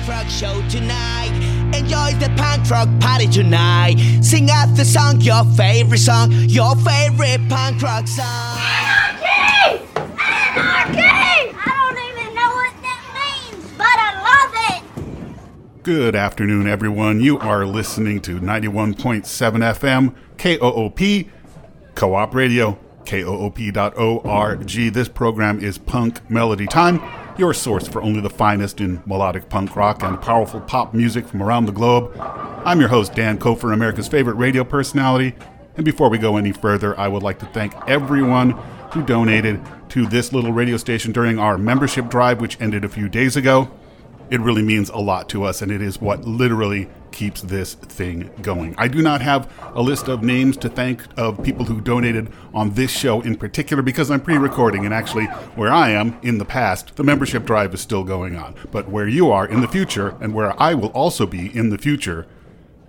Punk rock show tonight. Enjoy the punk rock party tonight. Sing out the song, your favorite song, your favorite punk rock song. Anarchy! Anarchy! I don't even know what that means, but I love it! Good afternoon, everyone. You are listening to 91.7 FM, KOOP, Co op Radio, KOOP.org. This program is Punk Melody Time, your source for only the finest in melodic punk rock and powerful pop music from around the globe. I'm your host, Dan Kofer, America's favorite radio personality. And before we go any further, I would like to thank everyone who donated to this little radio station during our membership drive, which ended a few days ago. It really means a lot to us, and it is what literally keeps this thing going. I do not have a list of names to thank of people who donated on this show in particular because I'm pre-recording and actually where I am in the past, the membership drive is still going on. But where you are in the future and where I will also be in the future,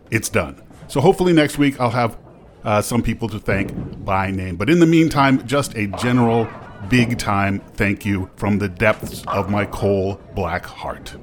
it's done. So hopefully next week I'll have uh, some people to thank by name. But in the meantime, just a general big time thank you from the depths of my coal black heart.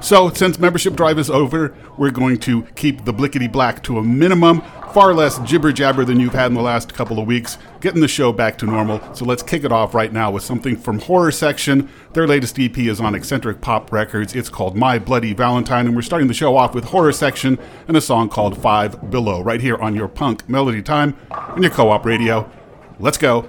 So, since membership drive is over, we're going to keep the blickety black to a minimum, far less jibber jabber than you've had in the last couple of weeks, getting the show back to normal. So, let's kick it off right now with something from Horror Section. Their latest EP is on Eccentric Pop Records. It's called My Bloody Valentine, and we're starting the show off with Horror Section and a song called Five Below, right here on your punk melody time and your co op radio. Let's go.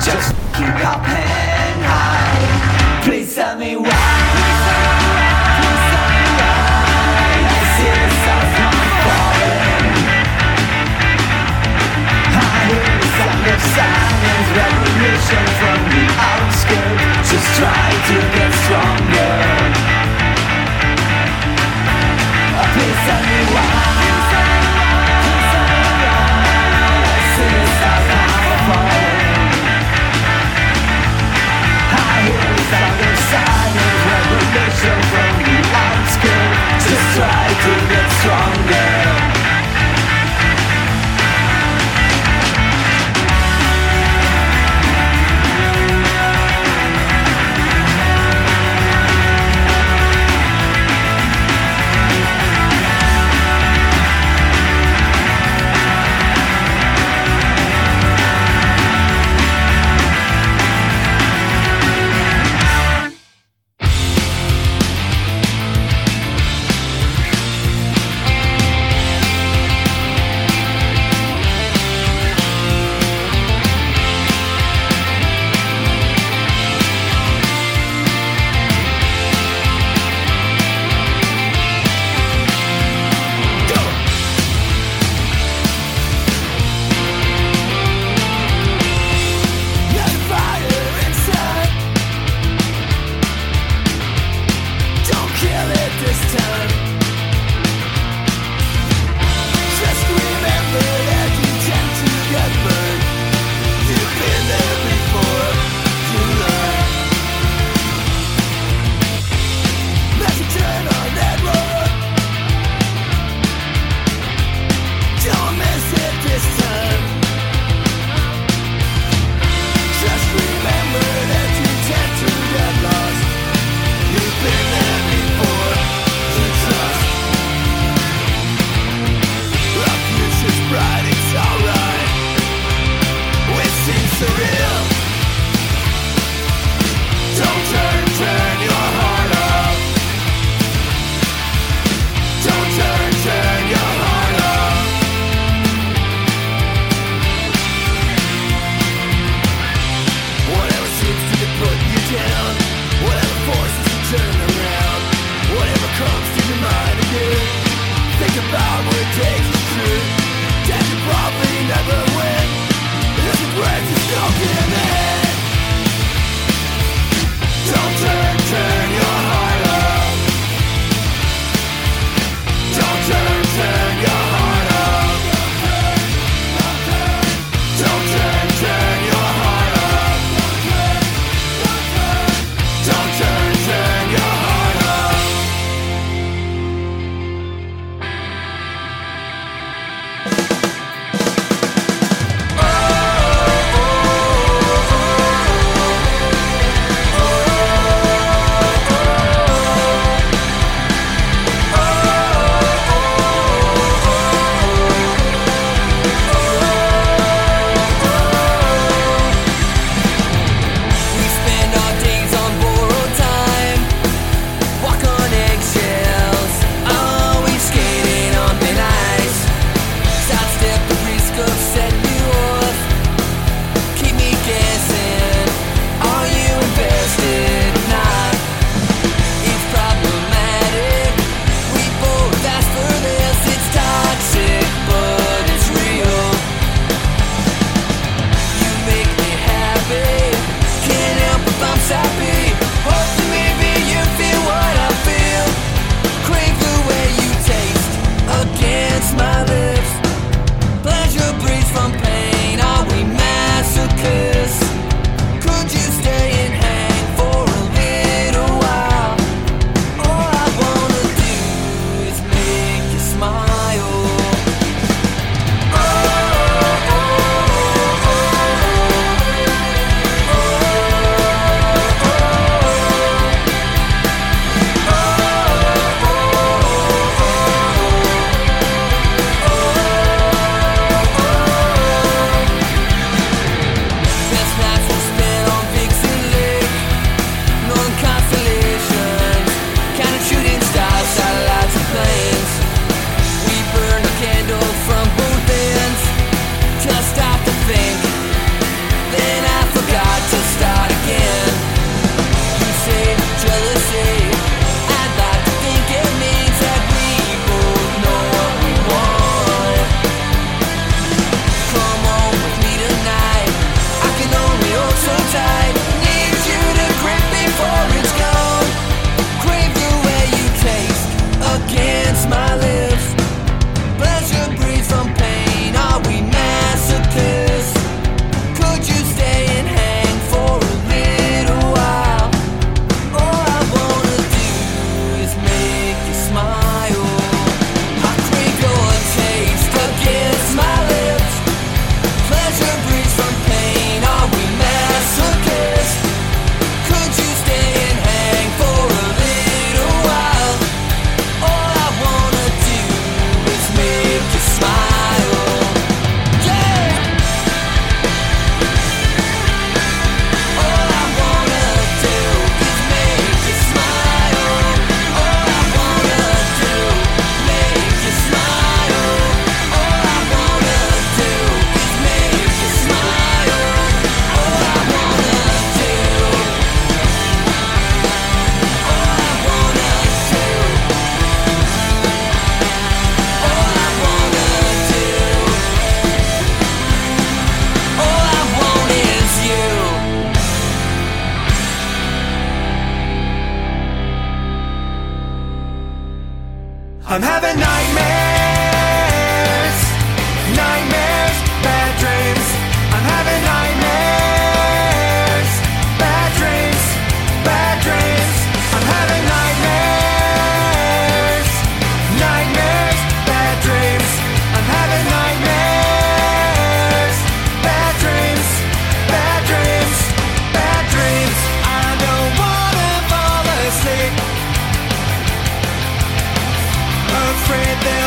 Just keep up and high. Please tell me why. Silence, revolution from the outskirts. Just try to get stronger. Please tell me why.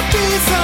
Be some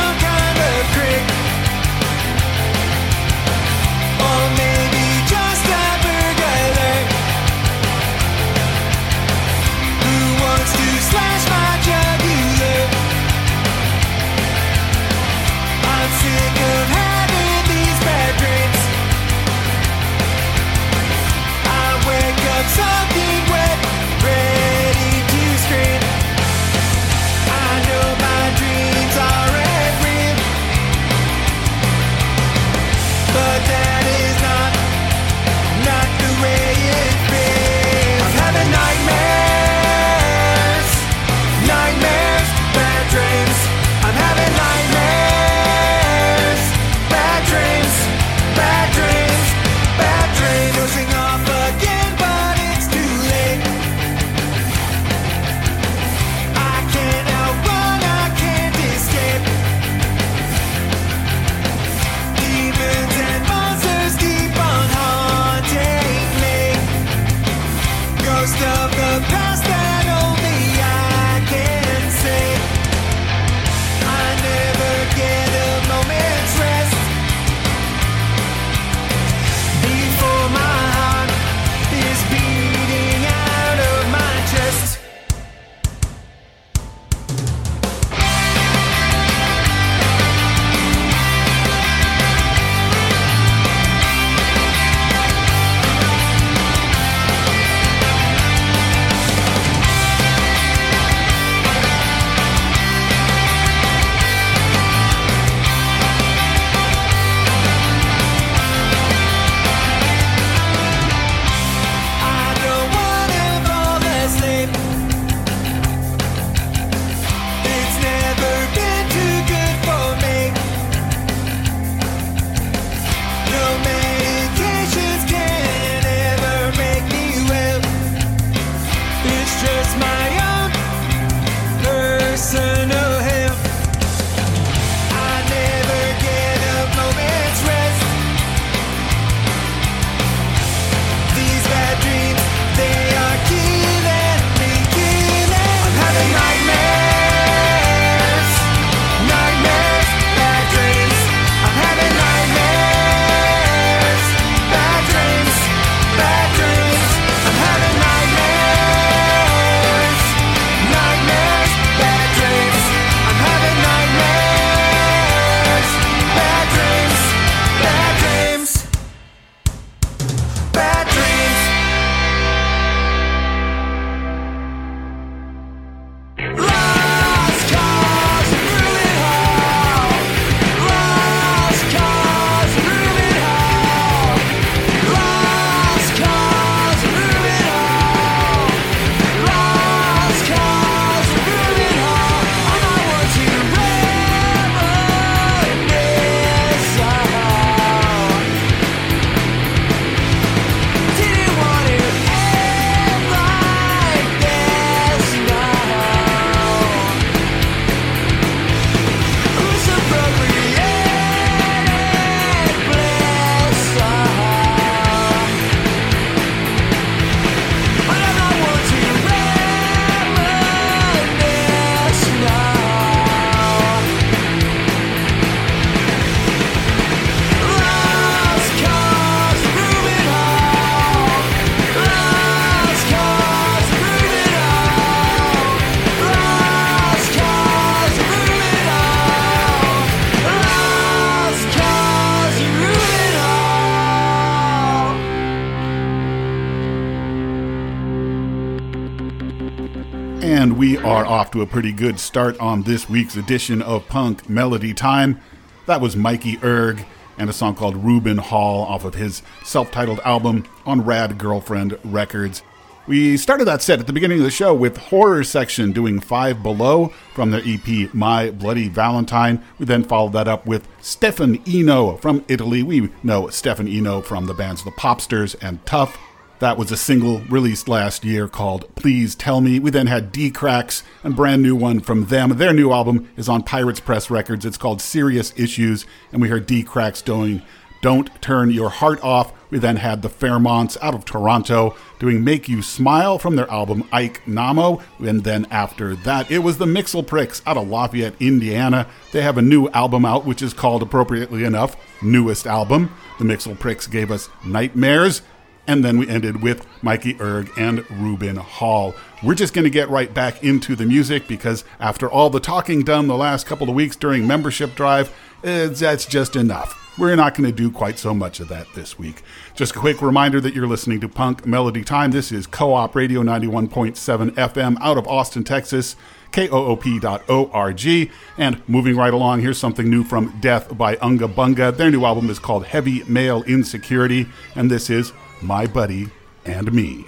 off to a pretty good start on this week's edition of Punk Melody Time. That was Mikey Erg and a song called Reuben Hall off of his self titled album on Rad Girlfriend Records. We started that set at the beginning of the show with Horror Section doing Five Below from their EP My Bloody Valentine. We then followed that up with Stefan Eno from Italy. We know Stefan Eno from the bands The Popsters and Tough. That was a single released last year called Please Tell Me. We then had D Cracks, a brand new one from them. Their new album is on Pirates Press Records. It's called Serious Issues, and we heard D Cracks doing Don't Turn Your Heart Off. We then had the Fairmonts out of Toronto doing Make You Smile from their album Ike Namo. And then after that, it was the Mixel Pricks out of Lafayette, Indiana. They have a new album out, which is called, appropriately enough, Newest Album. The Mixel Pricks gave us Nightmares. And then we ended with Mikey Erg and Ruben Hall. We're just going to get right back into the music because after all the talking done the last couple of weeks during membership drive, eh, that's just enough. We're not going to do quite so much of that this week. Just a quick reminder that you're listening to Punk Melody Time. This is Co op Radio 91.7 FM out of Austin, Texas. KOOP.org. And moving right along, here's something new from Death by Unga Bunga. Their new album is called Heavy Male Insecurity, and this is My Buddy and Me.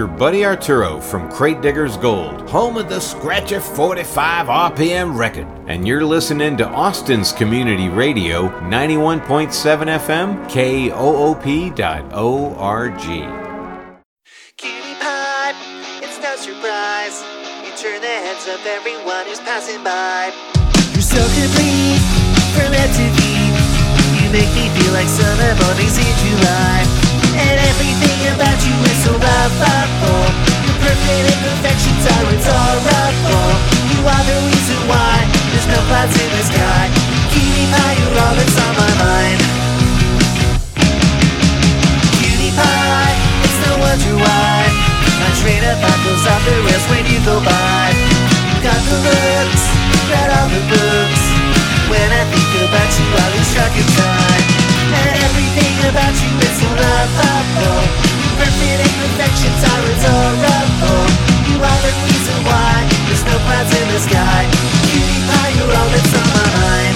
Your buddy Arturo from Crate Diggers Gold, home of the Scratcher 45 RPM record. And you're listening to Austin's Community Radio, 91.7 FM, KOOP.org. Cutie pie, it's no surprise. You turn the heads of everyone who's passing by. You're so complete, from head to feet. You make me feel like summer mornings in July. And everything about you is so lovable. Your perfect imperfections are adorable. You are the reason why there's no clouds in the sky. Cutie pie, you're all that's on my mind. Cutie pie, it's no wonder why My train of thought goes off the rails when you go by got the looks, read all the books When I think about you I lose track of time And everything about you is so lovable Perfect imperfections are adorable You are the reason why There's no clouds in the sky. Cutie pie, you're all that's on my mind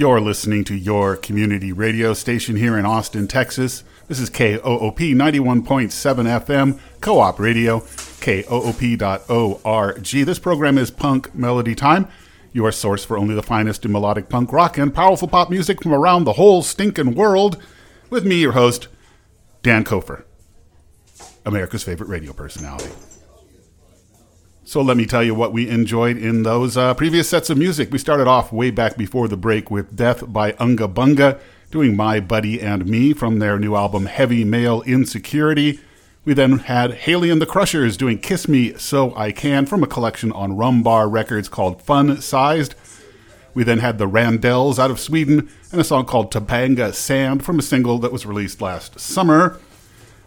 You're listening to your community radio station here in Austin, Texas. This is KOOP 91.7 FM, Co op radio, koop.org. This program is Punk Melody Time, your source for only the finest in melodic punk rock and powerful pop music from around the whole stinking world, with me, your host, Dan Kofer, America's favorite radio personality. So let me tell you what we enjoyed in those uh, previous sets of music. We started off way back before the break with Death by Unga Bunga doing My Buddy and Me from their new album Heavy Male Insecurity. We then had Haley and the Crushers doing Kiss Me So I Can from a collection on Rumbar Records called Fun Sized. We then had the Randells out of Sweden and a song called Tabanga Sand from a single that was released last summer.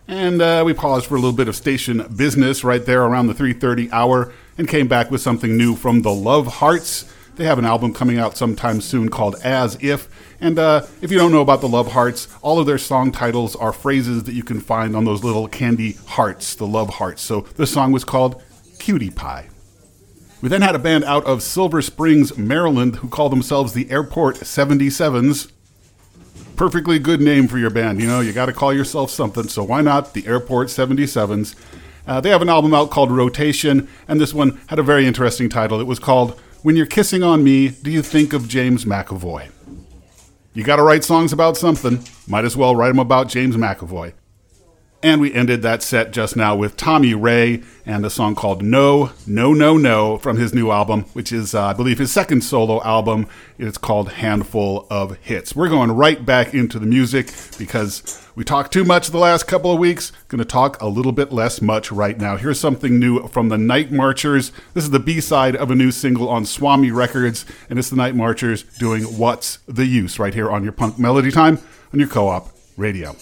And uh, we paused for a little bit of station business right there around the 3:30 hour, and came back with something new from the Love Hearts. They have an album coming out sometime soon called As If. And uh, if you don't know about the Love Hearts, all of their song titles are phrases that you can find on those little candy hearts, the Love Hearts. So the song was called Cutie Pie. We then had a band out of Silver Springs, Maryland, who call themselves the Airport 77s. Perfectly good name for your band. You know, you got to call yourself something, so why not the Airport 77s? Uh, they have an album out called Rotation, and this one had a very interesting title. It was called When You're Kissing on Me, Do You Think of James McAvoy? You got to write songs about something. Might as well write them about James McAvoy. And we ended that set just now with Tommy Ray and a song called No, No, No, No from his new album, which is, uh, I believe, his second solo album. It's called Handful of Hits. We're going right back into the music because we talked too much the last couple of weeks. Going to talk a little bit less much right now. Here's something new from the Night Marchers. This is the B side of a new single on Swami Records, and it's the Night Marchers doing What's the Use right here on your punk melody time on your co op radio.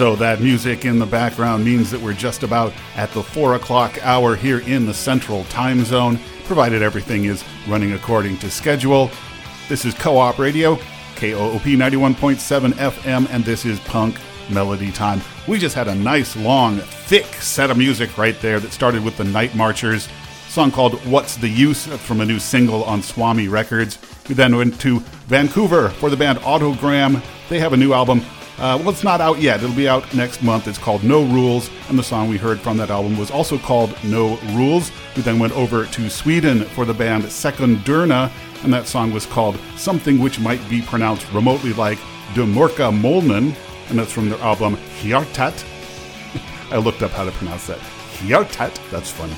So that music in the background means that we're just about at the 4 o'clock hour here in the central time zone, provided everything is running according to schedule. This is Co op Radio, KOOP 91.7 FM, and this is Punk Melody Time. We just had a nice, long, thick set of music right there that started with the Night Marchers, song called What's the Use from a new single on Swami Records. We then went to Vancouver for the band Autogram. They have a new album. Uh, well, it's not out yet. It'll be out next month. It's called No Rules, and the song we heard from that album was also called No Rules. We then went over to Sweden for the band Secundurna, and that song was called Something Which Might Be Pronounced Remotely Like De Morka Molnen, and that's from their album Hjartat. I looked up how to pronounce that. Hjartat. That's funny.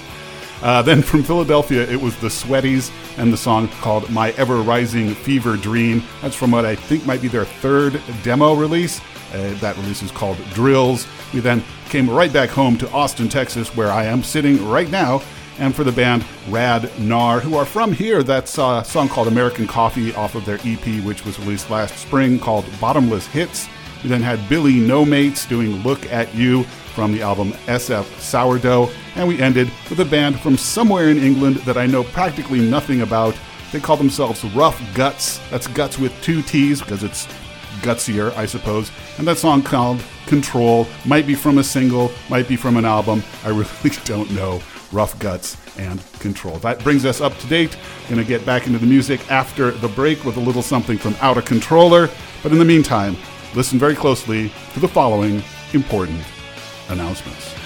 Uh, then from Philadelphia, it was the Sweaties and the song called My Ever Rising Fever Dream. That's from what I think might be their third demo release. Uh, that release is called Drills. We then came right back home to Austin, Texas, where I am sitting right now. And for the band Rad Nar, who are from here, that's a song called American Coffee off of their EP, which was released last spring called Bottomless Hits. We then had Billy No Mates doing Look at You from the album SF Sourdough. And we ended with a band from somewhere in England that I know practically nothing about. They call themselves Rough Guts. That's Guts with two T's because it's gutsier, I suppose. And that song called Control might be from a single, might be from an album. I really don't know. Rough Guts and Control. That brings us up to date. Gonna get back into the music after the break with a little something from Out of Controller. But in the meantime, listen very closely to the following important announcements.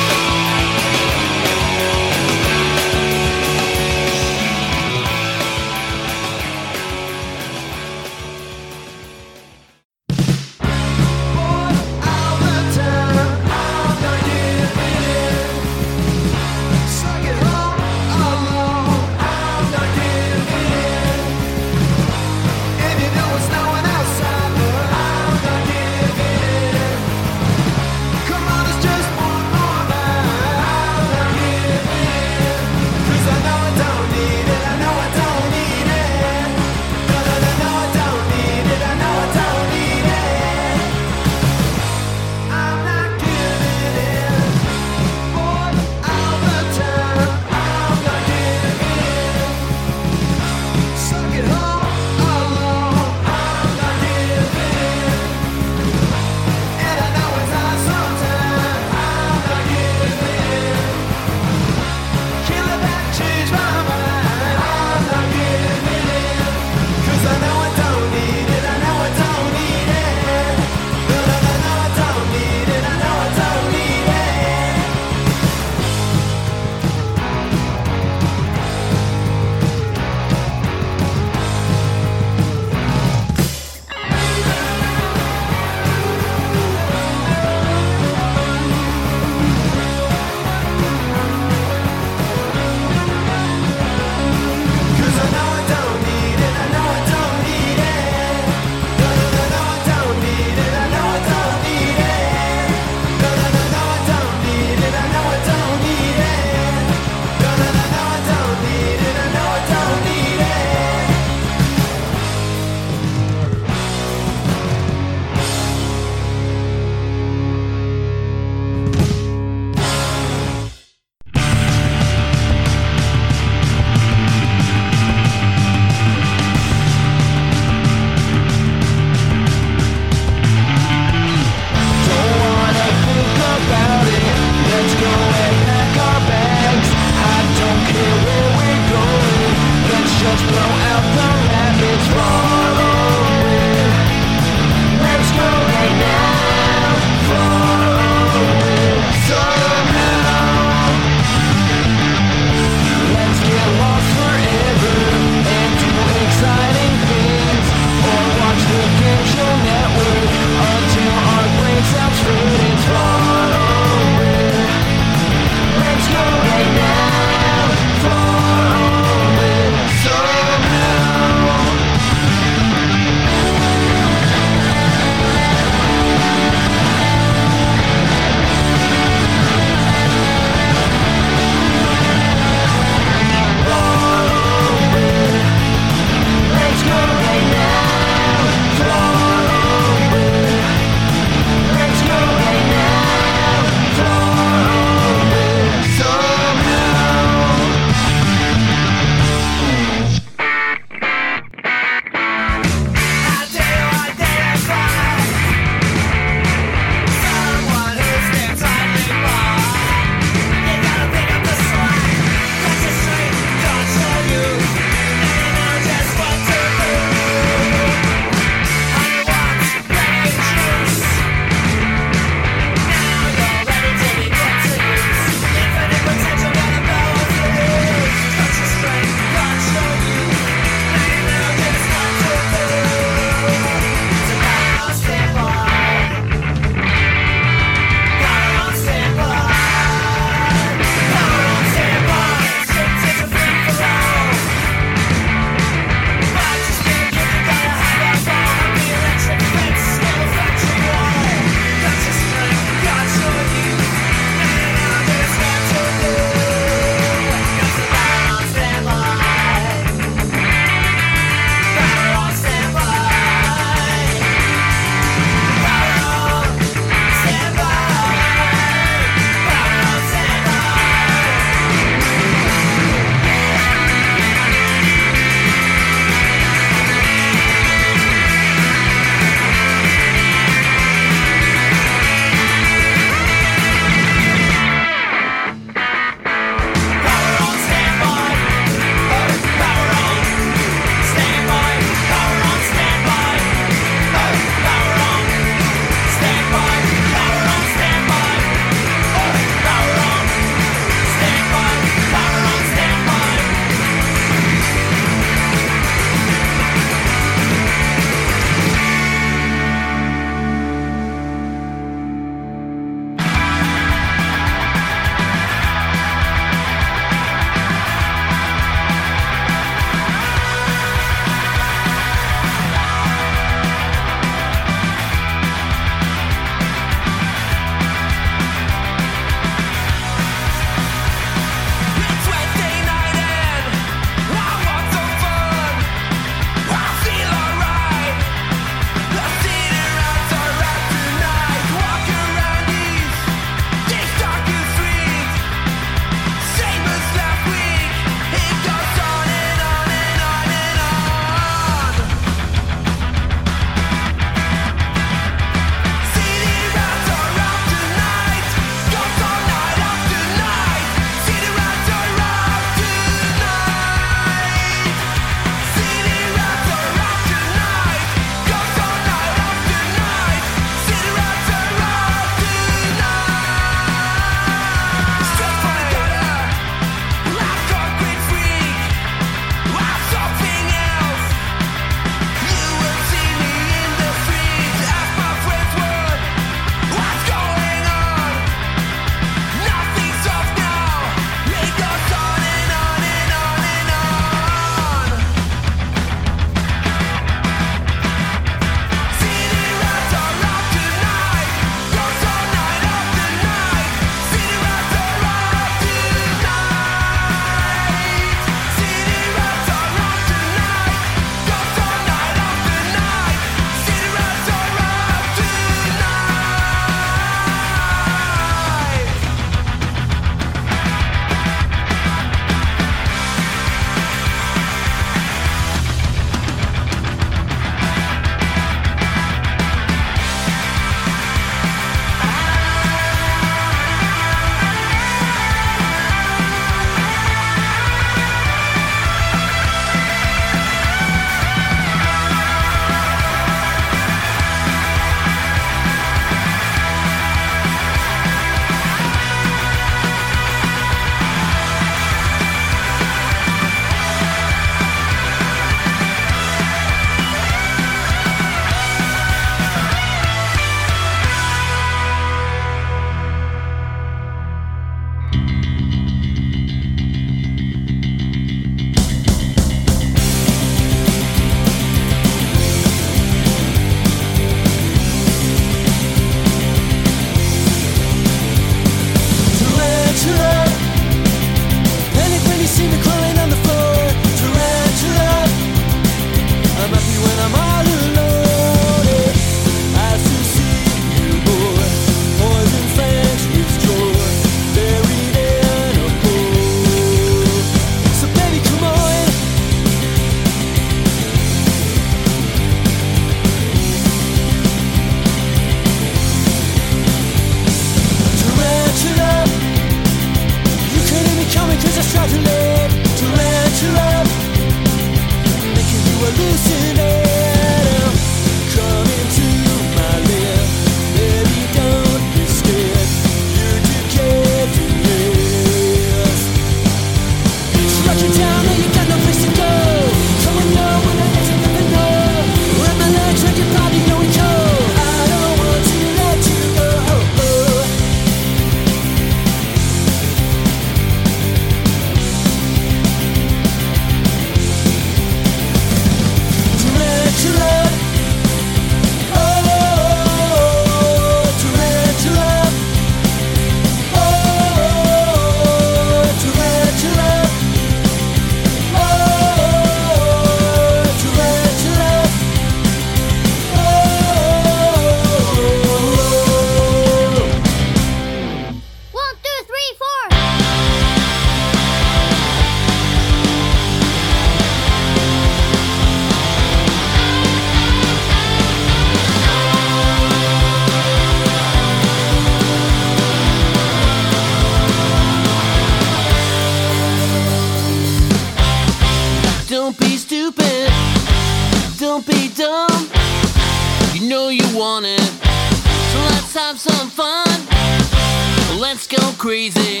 Go crazy.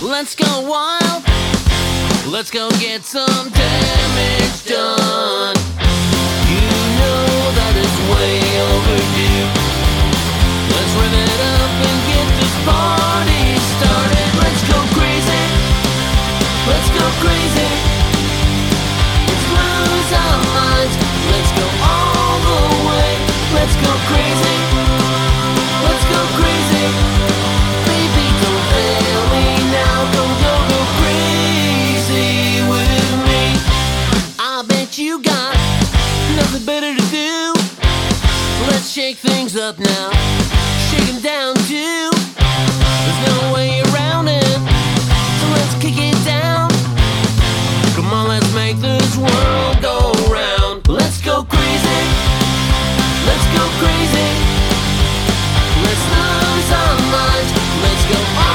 Let's go wild. Let's go get some damage done. You know that it's way overdue. Let's rev it up and get this party started. Let's go crazy. Let's go crazy. Let's lose our minds. Let's go all the way. Let's go crazy. Nothing better to do. Let's shake things up now. Shake 'em down too. There's no way around it. So let's kick it down. Come on, let's make this world go round. Let's go crazy. Let's go crazy. Let's lose our minds. Let's go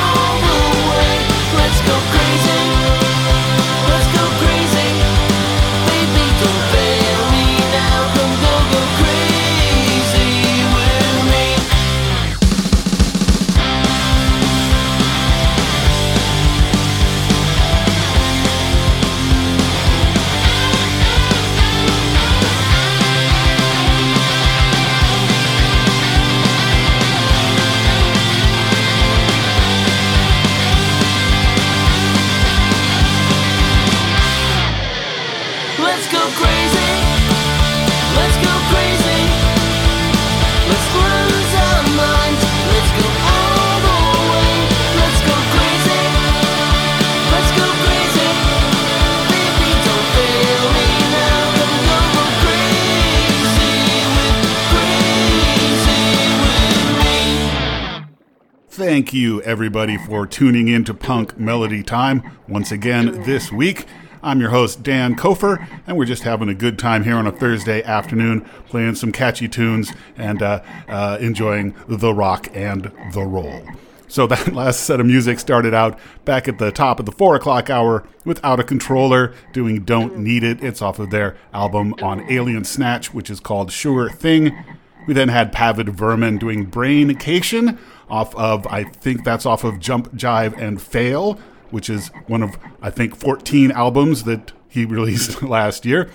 Thank you, everybody, for tuning in to Punk Melody Time once again this week. I'm your host, Dan Kofer, and we're just having a good time here on a Thursday afternoon, playing some catchy tunes and uh, uh, enjoying the rock and the roll. So that last set of music started out back at the top of the four o'clock hour without a Controller doing Don't Need It. It's off of their album on Alien Snatch, which is called Sure Thing. We then had Pavid Vermin doing Braincation off of, I think that's off of Jump, Jive, and Fail, which is one of, I think, 14 albums that he released last year.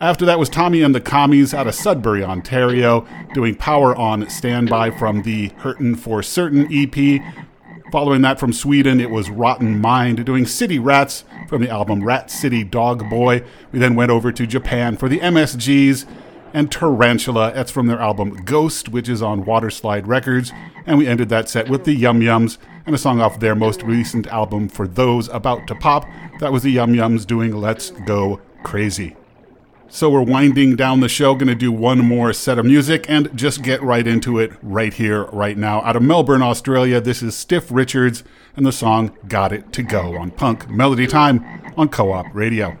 After that was Tommy and the Commies out of Sudbury, Ontario, doing Power on Standby from the Hurtin' for Certain EP. Following that from Sweden, it was Rotten Mind doing City Rats from the album Rat City Dog Boy. We then went over to Japan for the MSGs and Tarantula. That's from their album Ghost, which is on Waterslide Records. And we ended that set with the Yum Yums and a song off their most recent album, For Those About to Pop. That was the Yum Yums doing Let's Go Crazy. So we're winding down the show, going to do one more set of music and just get right into it right here, right now. Out of Melbourne, Australia, this is Stiff Richards and the song Got It to Go on Punk Melody Time on Co op Radio.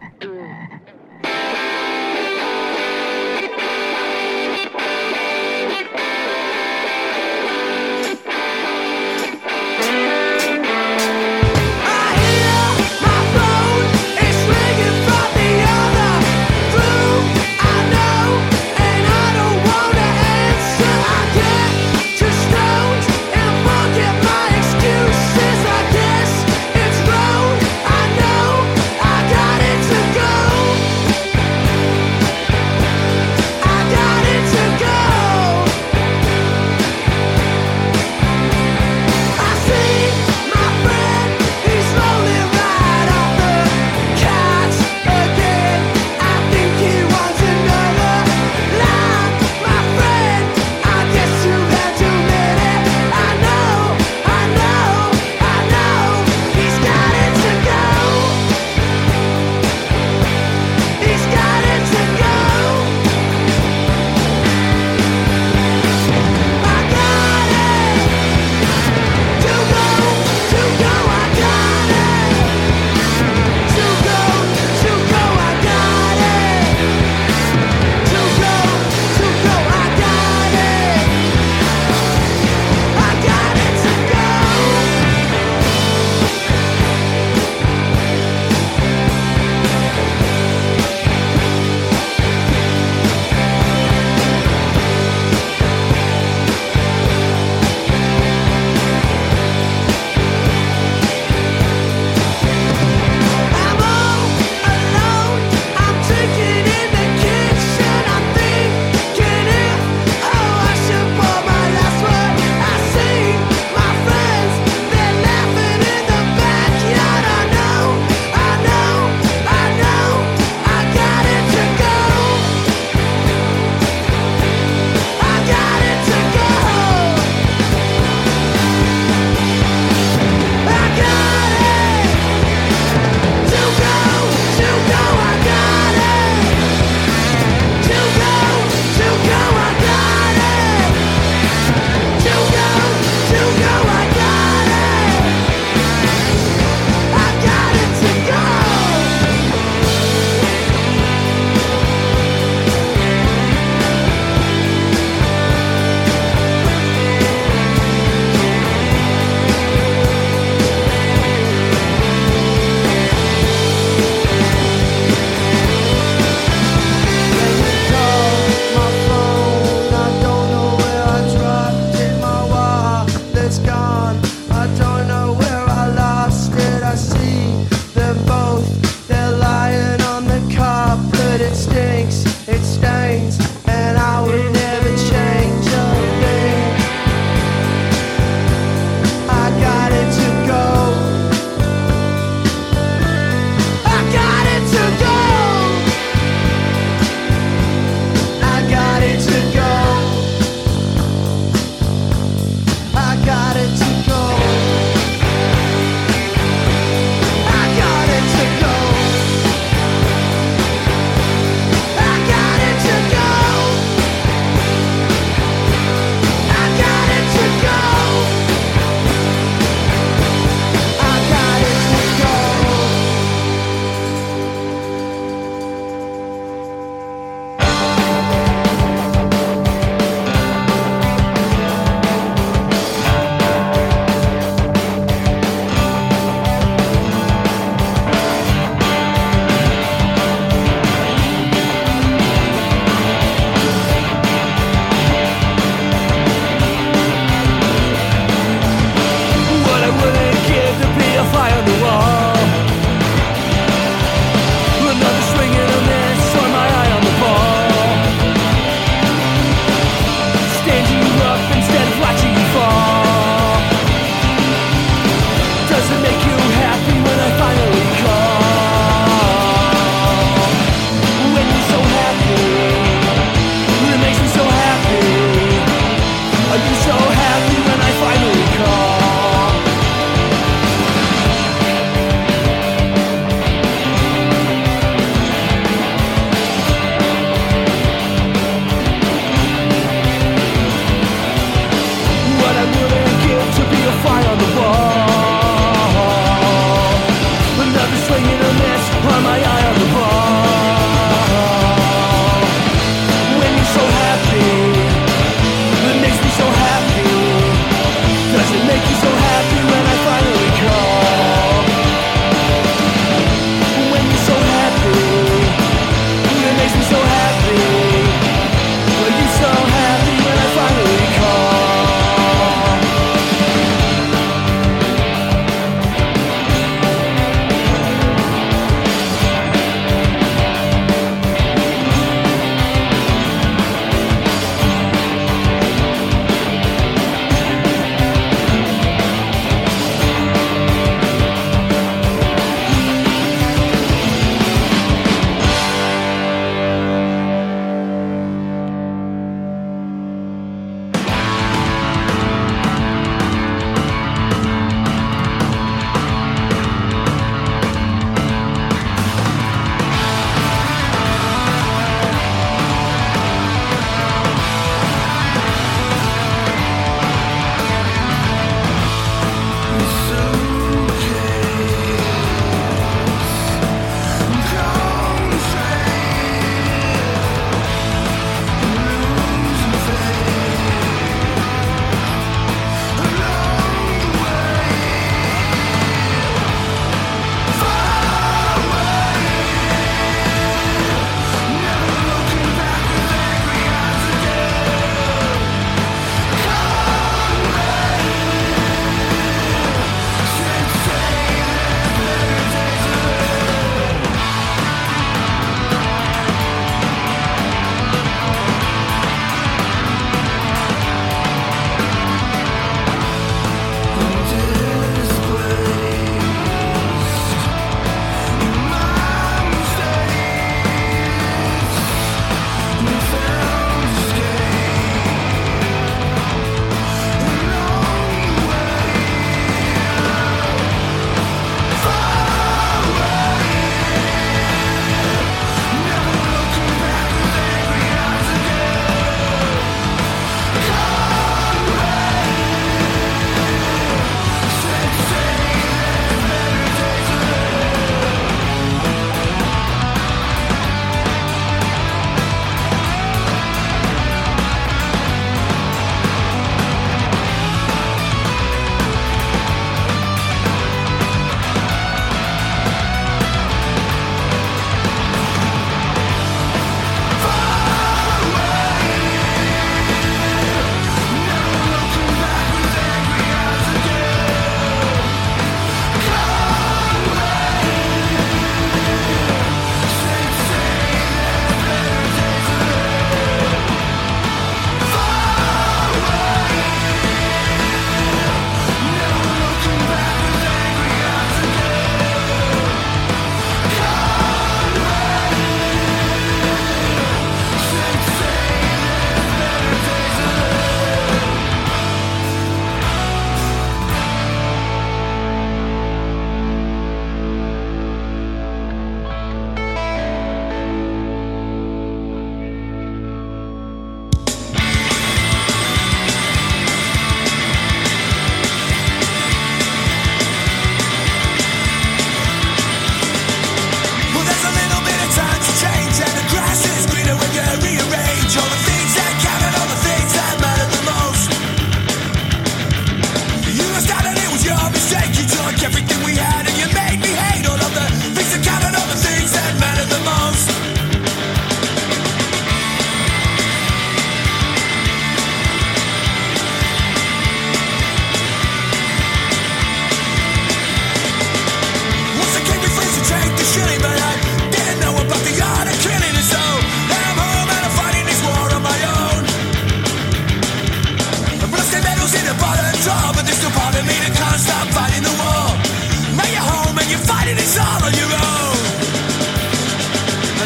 it's all on your own.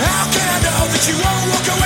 How can I know that you won't walk away?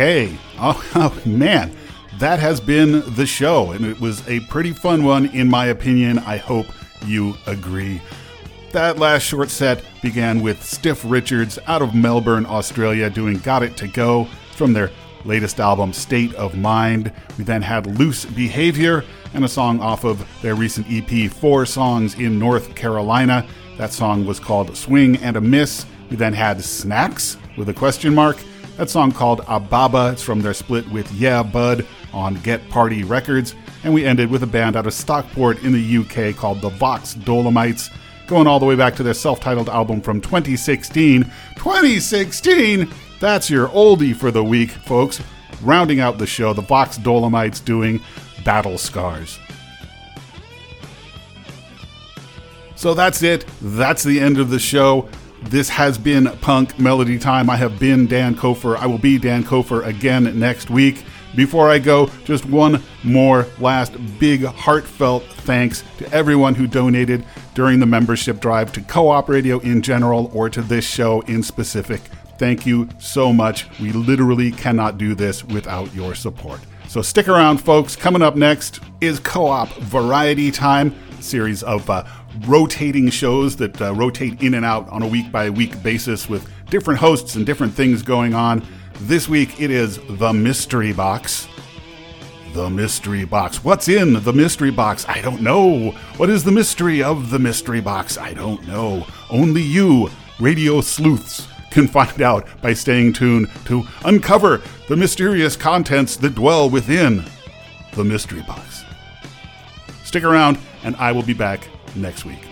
Okay. Oh, oh, man, that has been the show, and it was a pretty fun one, in my opinion. I hope you agree. That last short set began with Stiff Richards out of Melbourne, Australia, doing Got It to Go from their latest album, State of Mind. We then had Loose Behavior and a song off of their recent EP, Four Songs in North Carolina. That song was called Swing and a Miss. We then had Snacks with a question mark. That song called Ababa. It's from their split with Yeah Bud on Get Party Records. And we ended with a band out of Stockport in the UK called the Vox Dolomites, going all the way back to their self titled album from 2016. 2016! That's your oldie for the week, folks. Rounding out the show, the Vox Dolomites doing Battle Scars. So that's it. That's the end of the show. This has been Punk Melody Time. I have been Dan Kofer. I will be Dan Kofer again next week. Before I go, just one more last big heartfelt thanks to everyone who donated during the membership drive to Co op Radio in general or to this show in specific. Thank you so much. We literally cannot do this without your support. So stick around, folks. Coming up next is Co op Variety Time, series of uh, rotating shows that uh, rotate in and out on a week by week basis with different hosts and different things going on. This week it is The Mystery Box. The Mystery Box. What's in the Mystery Box? I don't know. What is the mystery of the Mystery Box? I don't know. Only you, radio sleuths, can find out by staying tuned to uncover the mysterious contents that dwell within the Mystery Box. Stick around, and I will be back next week.